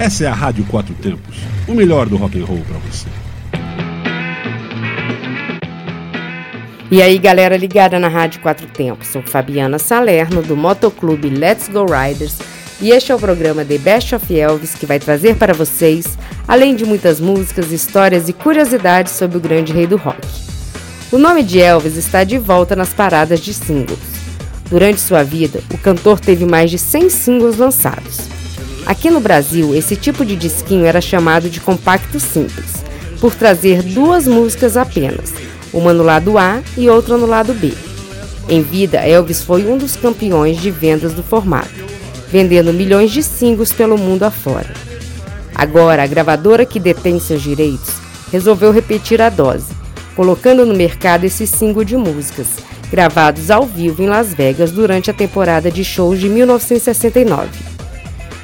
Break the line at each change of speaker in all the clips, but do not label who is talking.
Essa é a Rádio Quatro Tempos, o melhor do rock and roll para você.
E aí, galera ligada na Rádio Quatro Tempos, sou Fabiana Salerno do Motoclube Let's Go Riders e este é o programa The Best of Elvis que vai trazer para vocês, além de muitas músicas, histórias e curiosidades sobre o grande rei do rock. O nome de Elvis está de volta nas paradas de singles. Durante sua vida, o cantor teve mais de 100 singles lançados. Aqui no Brasil, esse tipo de disquinho era chamado de compacto simples, por trazer duas músicas apenas uma no lado A e outra no lado B. Em vida, Elvis foi um dos campeões de vendas do formato, vendendo milhões de singles pelo mundo afora. Agora, a gravadora que detém seus direitos resolveu repetir a dose, colocando no mercado esse single de músicas, gravados ao vivo em Las Vegas durante a temporada de shows de 1969.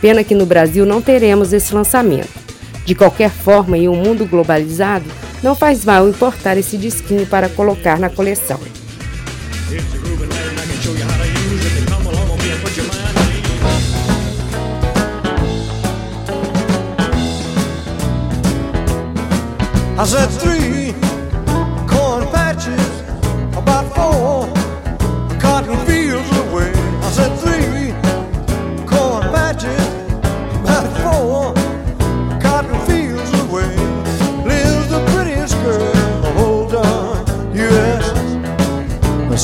Pena que no Brasil não teremos esse lançamento. De qualquer forma, em um mundo globalizado, não faz mal importar esse disquinho para colocar na coleção. I said three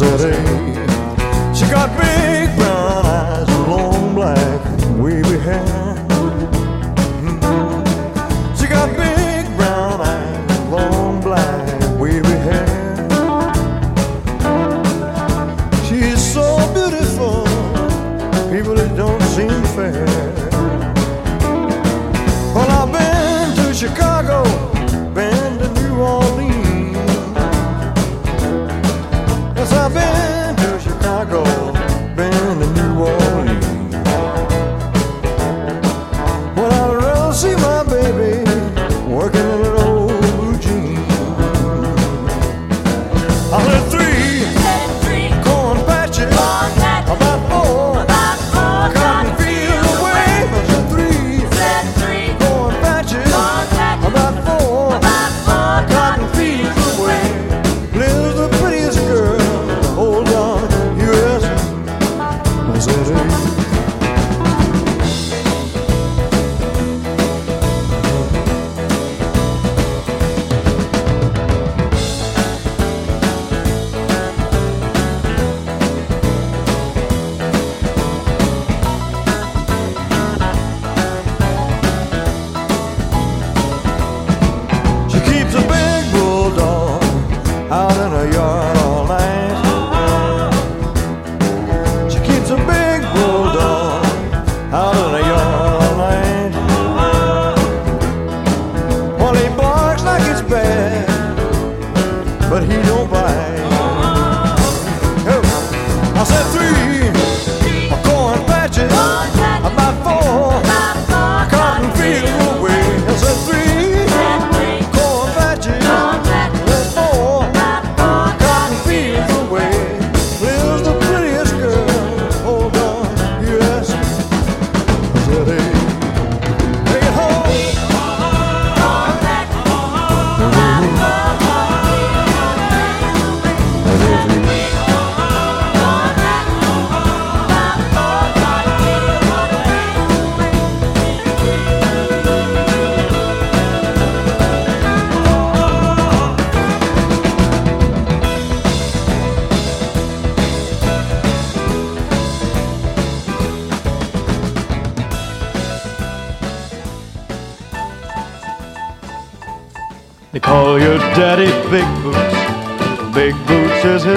I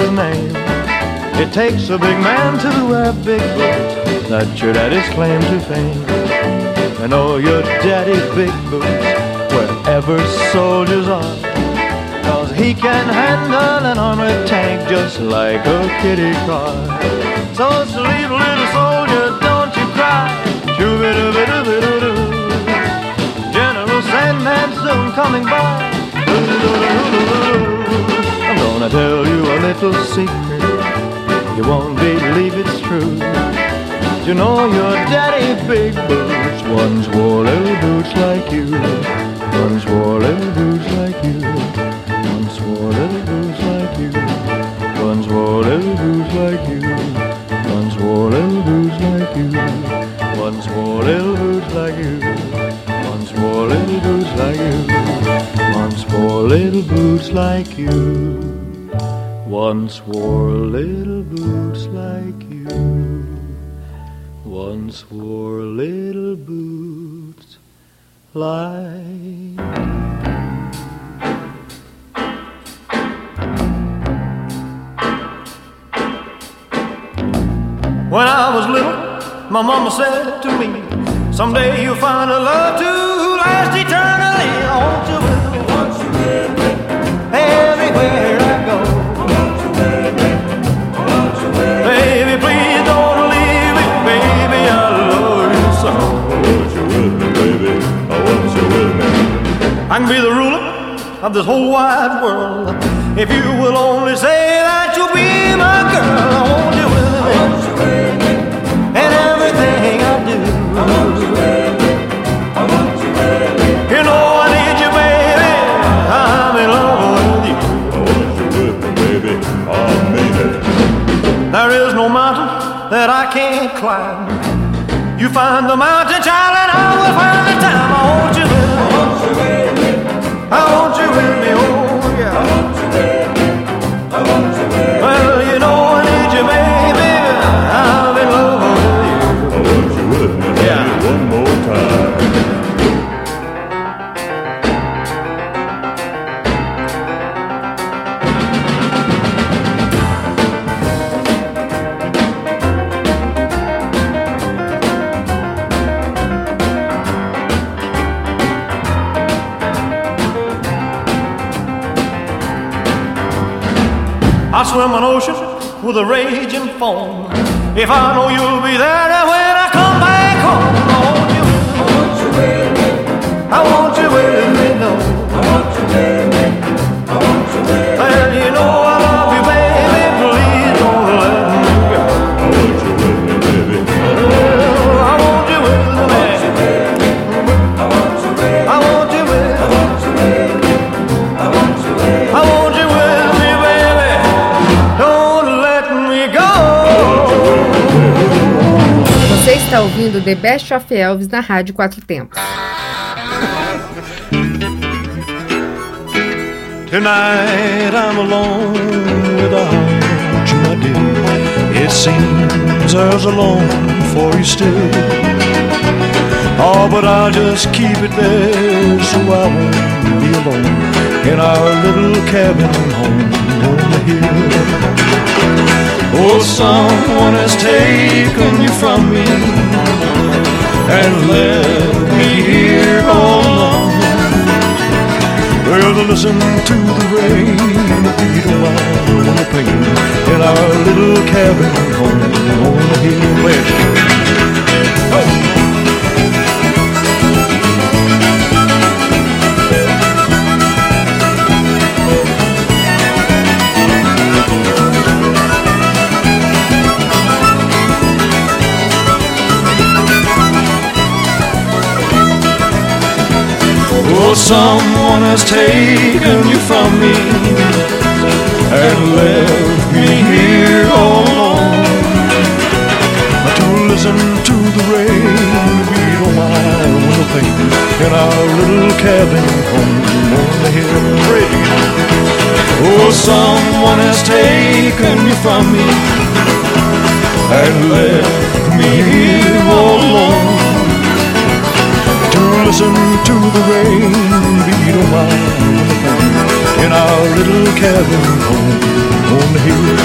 his name. It takes a big man to have big boots. That's your daddy's claim to fame. And oh, your daddy Big Boots, wherever soldiers are. Cause he can handle an armored tank just like a kitty car. So sleep, little soldier, don't you cry. General Sandman soon coming by. Gonna tell you a little secret. You won't believe it's true. You know your daddy big boots once wore little
boots like you. Once wore little boots like you. Once wore little boots like you. Once wore little boots like you. Once wore little boots like you. Once wore little boots like you. Once wore little boots like you. Once wore little boots like you once wore little boots like you. Once wore little boots like When I was little, my mama said to me, Someday you'll find a love to last eternally. I want you with everywhere be the ruler of this whole wide world. If you will only say that you'll be my girl, I want you with me. And everything I do. I want you know I need you, baby. I'm in love with you. I want you with me, baby. I. There is no mountain that I can't climb. You find the mountain child and I will find the time. I want you me. I want you with me, oh I swim an ocean with a raging foam. If I know you'll be there when I come back home, I want you. I want you with me. I want you with me, no.
The Best of Elvis na Rádio Quatro Tempos.
Tonight I'm alone without you, my dear. It seems there's a longing for you still. Oh, but I'll just keep it there so I won't be alone in our little cabin home hill. Oh, someone has taken you from me and left me here all alone. Well, listen to the rain, beat of mine, and the pain in our little cabin home on the hill. Someone has taken you from me and left me here all alone. To listen to the rain beat on my window pane in our little cabin on the hill. Oh, someone has taken you from me and left me here all alone listen to the rain beat on my in our little cabin home on the hill.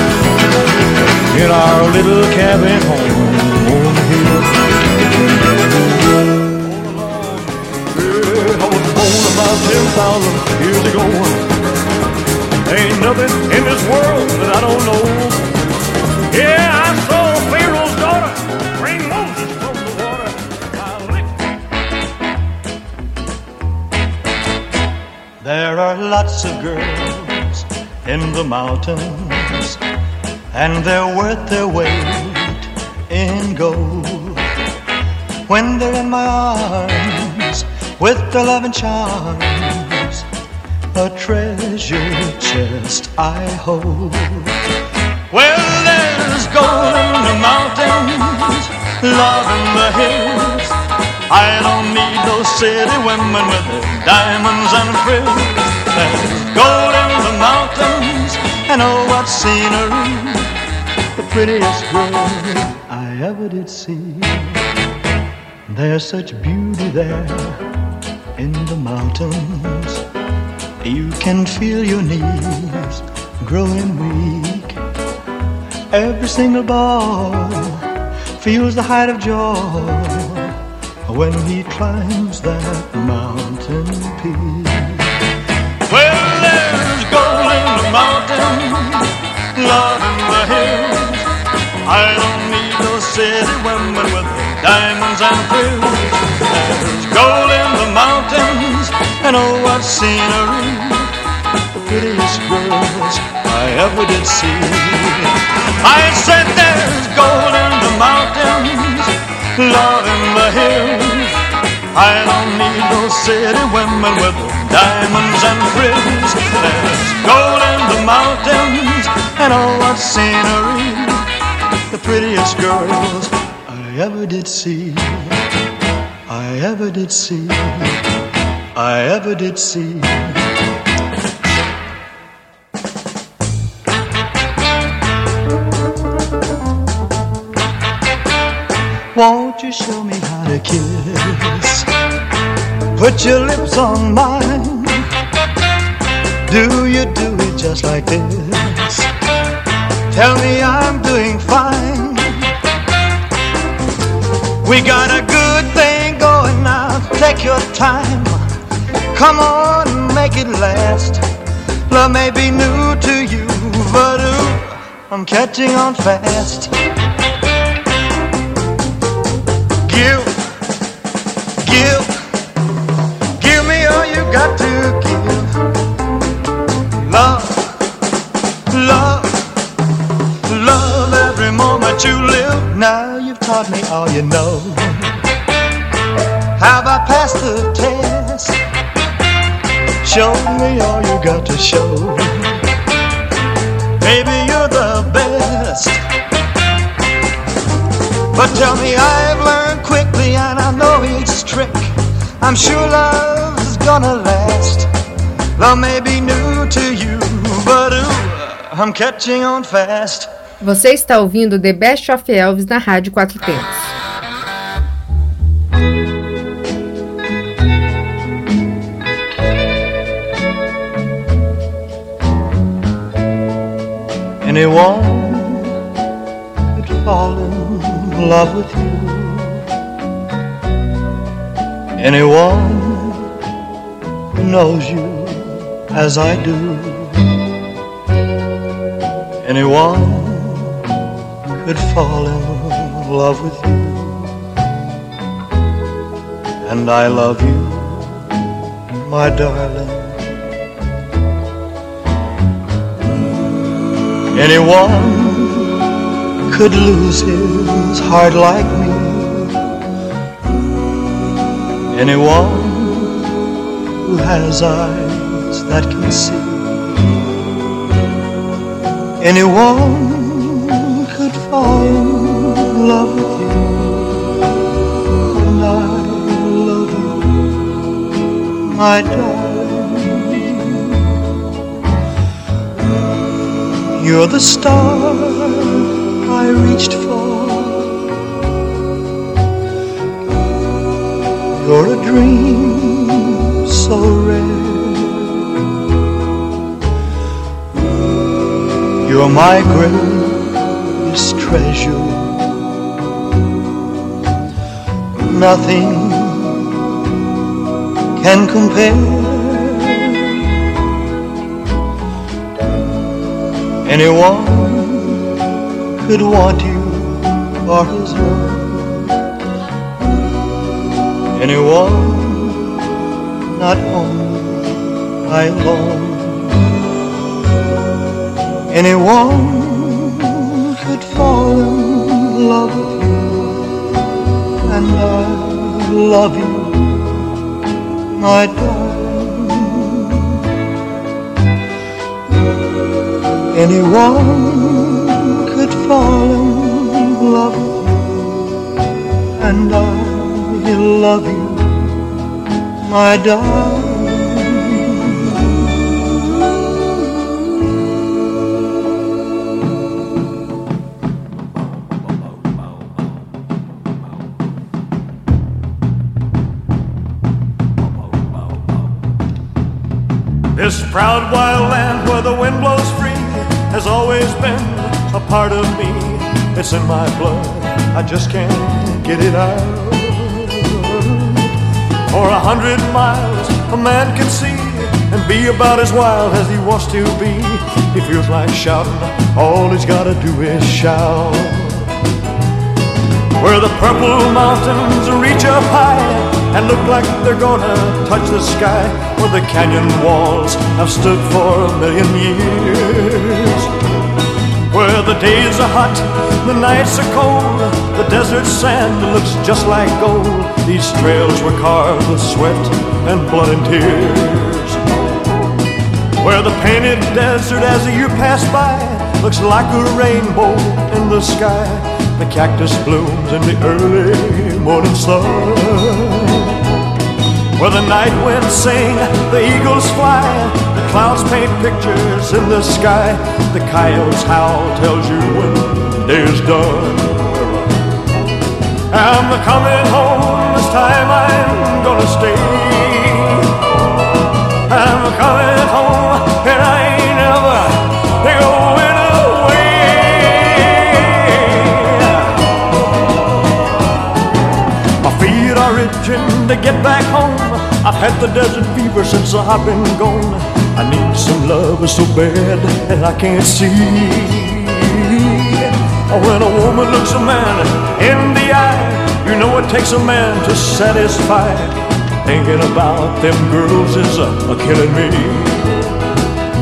In our little cabin home on the hill. Yeah, I was about ten thousand years ago. Ain't nothing in this world that I don't know. Lots of girls in the mountains, and they're worth their weight in gold. When they're in my arms,
with the loving charms, a treasure chest I hold. Well, there's gold in the mountains, love in the hills. I don't need those city women with their diamonds and frills. There's gold in the mountains, and oh, what scenery! The prettiest girl I ever did see. There's such beauty there in the mountains. You can feel your knees growing weak. Every single boy feels the height of joy when he climbs that mountain peak. Love in the hills. I don't need no city women with diamonds and frills. There's gold in the mountains, and oh, what scenery! The prettiest girls I ever did see. I said there's gold in the mountains, love in the hills. I don't need those city women with diamonds and frills. There's gold in the mountains, and oh, what scenery! The prettiest girls I ever did see. I ever did see. I ever did see. Won't you show me how to kiss? Put your lips on mine. Do you do it just like this? Tell me I'm doing fine. We got a good thing going now. Take your time. Come on, make it last. Love may be new to you, but ooh, I'm catching on fast. Give, give, give me all you got to give. Love, love, love every moment you live. Now you've taught me all you know. Have I passed the test? Show me all you got to show. Baby, you're the best. But tell me, I've learned and I know each trick. I'm sure love's gonna last. Love may be new to you, but ooh, I'm catching on fast.
Você está ouvindo The Best of Elvis na Rádio Quatro Tempos.
Anyone could fall in love with you. Anyone who knows you as I do. Anyone could fall in love with you. And I love you, my darling. Anyone could lose his heart like me. Anyone who has eyes that can see. Anyone could fall in love with you. And I love you, my darling. You're the star I reached for. You're a dream so rare. You're my greatest treasure. Nothing can compare. Anyone could want you for his own. Anyone, not only I alone. Anyone could fall in love with you, and I love you, my darling. Anyone could fall in love with you, and I love you, my darling.
This proud wild land where the wind blows free has always been a part of me. It's in my blood, I just can't get it out. For a hundred miles, a man can see and be about as wild as he wants to be. He feels like shouting, all he's gotta do is shout. Where the purple mountains reach up high and look like they're gonna touch the sky where the canyon walls have stood for a million years. Where the days are hot, the nights are cold, desert sand looks just like gold. These trails were carved with sweat and blood and tears. Where the painted desert as you pass by looks like a rainbow in the sky. The cactus blooms in the early morning sun. Where the night winds sing, the eagles fly, the clouds paint pictures in the sky, the coyotes howl tells you when day is done. I'm coming home, this time I'm gonna stay. I'm coming home, and I ain't never going away. My feet are itching to get back home. I've had the desert fever since I've been gone. I need some love so bad that I can't see. When a woman looks a man in the eye, you know it takes a man to satisfy. Thinking about them girls is a, a killing me.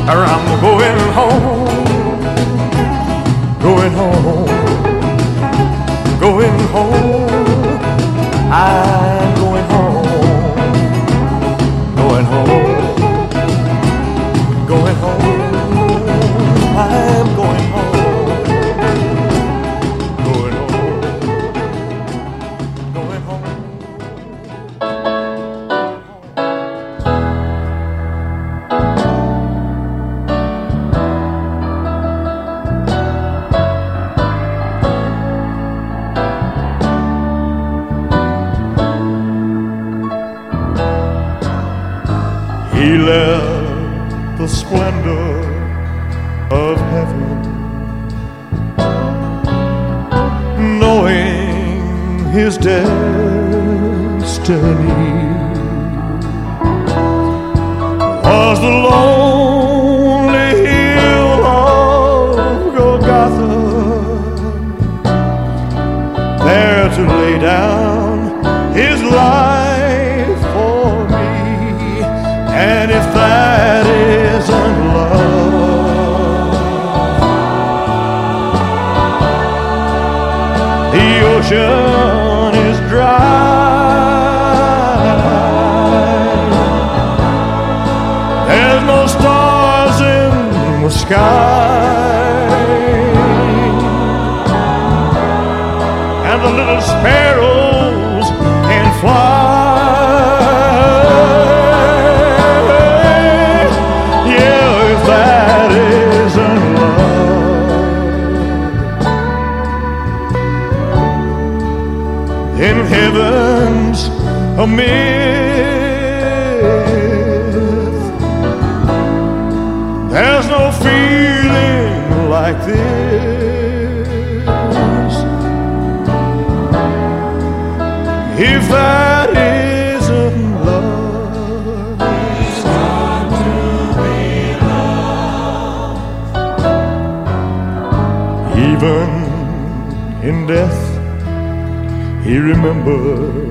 Or I'm going home, going home, going home. I'm going home. His life for me. And if that isn't love, the ocean is dry. There's no stars in the sky, even in death, he remembered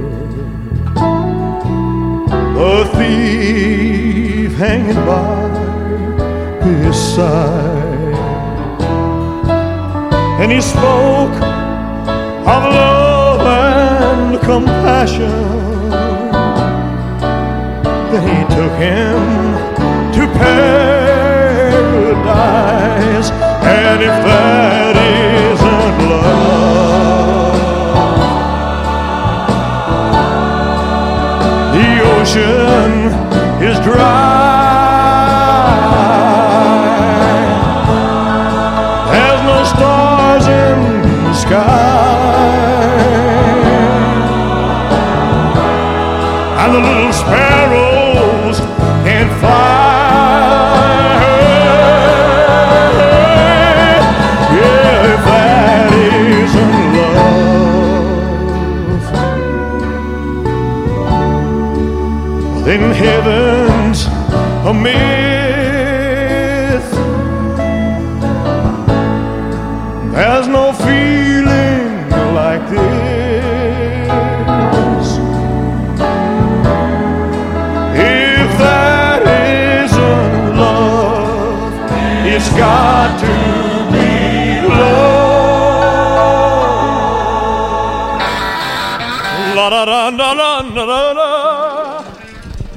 the thief hanging by his side, and he spoke of love compassion he took him to paradise. And if that isn't love, the ocean is dry.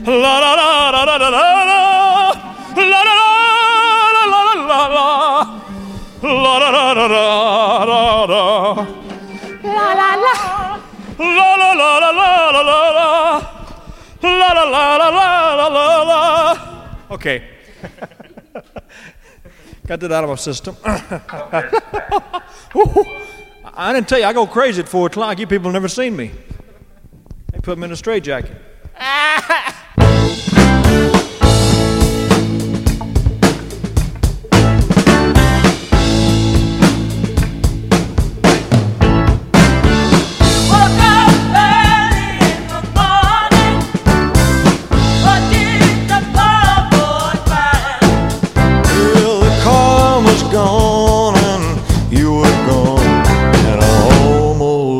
La da da. La da da la la la la la. La da da da da da da.
La la la.
La la la la la la la la. La la la la la la la la. Okay. Got that out of my system. I didn't tell you, I go crazy at 4 o'clock. You people never seen me. They put me in a straitjacket.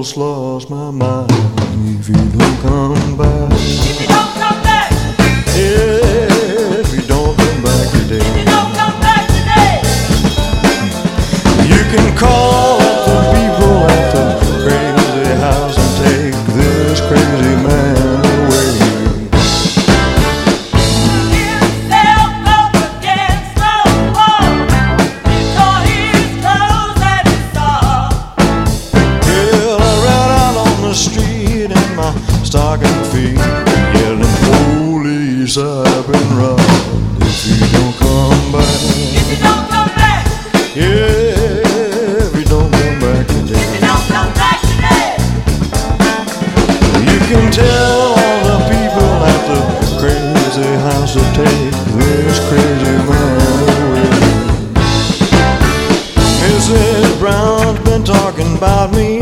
Almost lost my mind. If you don't come back, talking about me.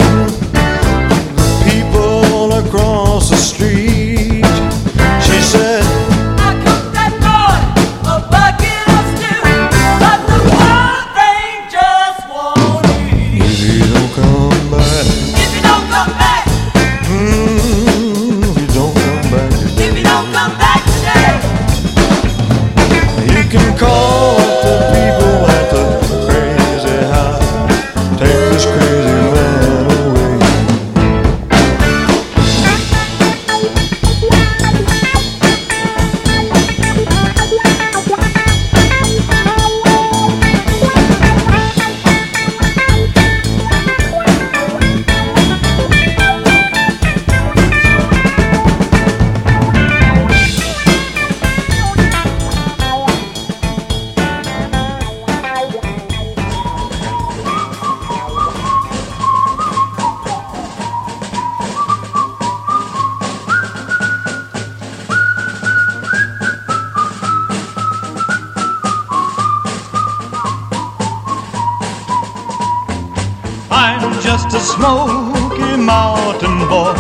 A
smoky mountain boy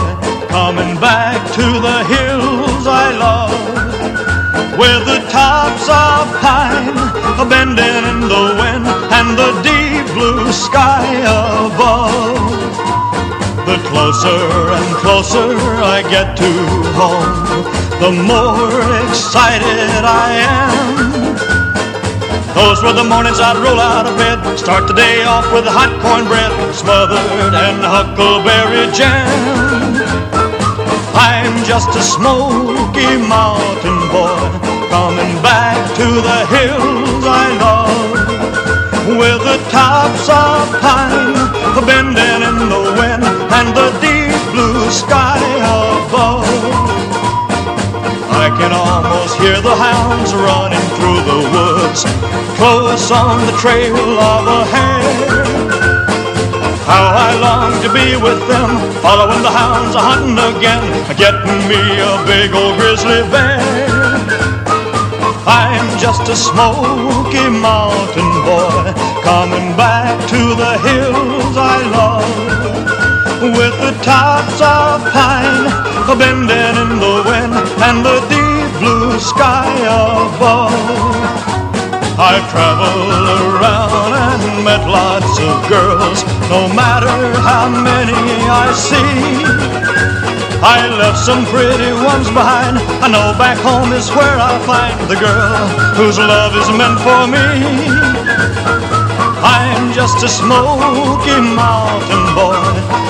coming back to the hills I love, where the tops of pine are bending in the wind and the deep blue sky above. The closer and closer I get to home, the more excited I am. Those were the mornings I'd roll out of bed, start the day off with hot cornbread, smothered in huckleberry jam. I'm
just a smoky mountain boy coming back to the hills I love with the tops of pine bending in the wind and the deep blue sky can almost hear the hounds running through the woods, close on the trail of a hare. How I long to be with them, following the hounds hunting again, getting me a big old grizzly bear. I'm just a smoky mountain boy, coming back to the hills I love, with the tops of pine bending in the wind and the deep blue sky above. I've traveled around and met lots of girls, no matter how many I see. I left some pretty ones behind. I know back home is where I'll find the girl whose love is meant for me. I'm just a smoky mountain boy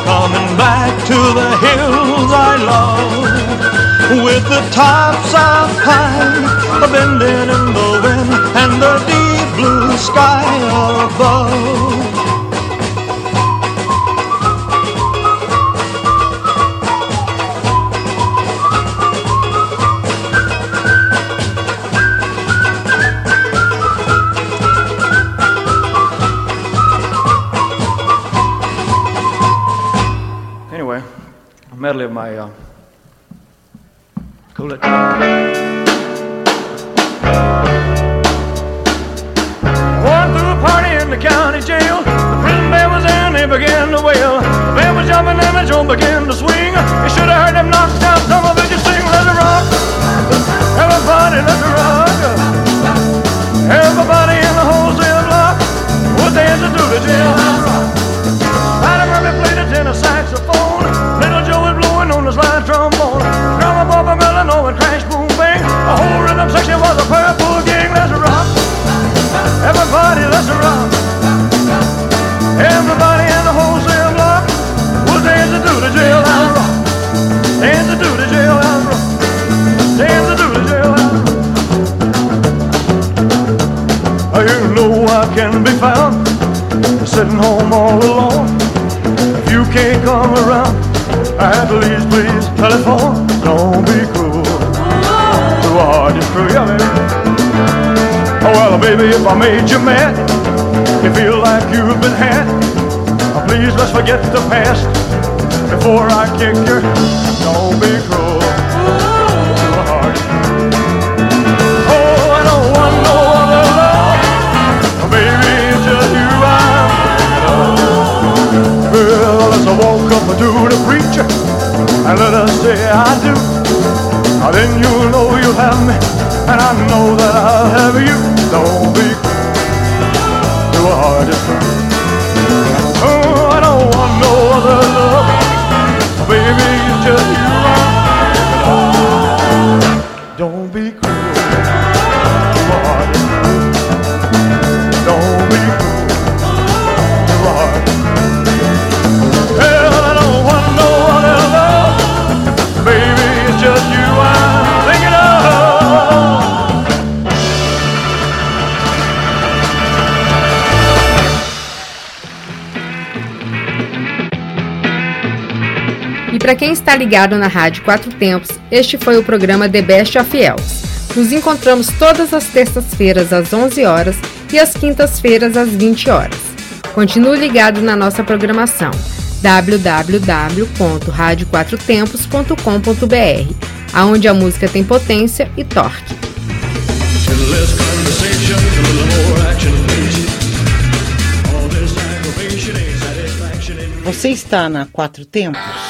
coming back to the hills I love with the tops of pine bending in the wind and the deep blue sky above. Medley my uh, cool it. Going through a party in the county jail. The prison bell was in, they began to wail. The band was jumping and the drum began to swing. Can't come around, at least please telephone. Don't be cruel. You, baby. Oh, well, baby, if I made you mad, you feel like you've been had. Please, let's forget the past before I kick you. Don't be cruel. Up to the preacher and let us say I do. Now then you'll know you'll have me, and I know that I'll have you. Don't be too hard to find. Oh, I don't want no other love. Baby, it's just you
para quem está ligado na Rádio Quatro Tempos, este foi o programa The Best of Elves. Nos encontramos todas as terças-feiras às 11 horas e às quintas-feiras às 20 horas. Continue ligado na nossa programação www.radioquatrotempos.com.br, aonde a música tem potência e torque.
Você está na Quatro Tempos?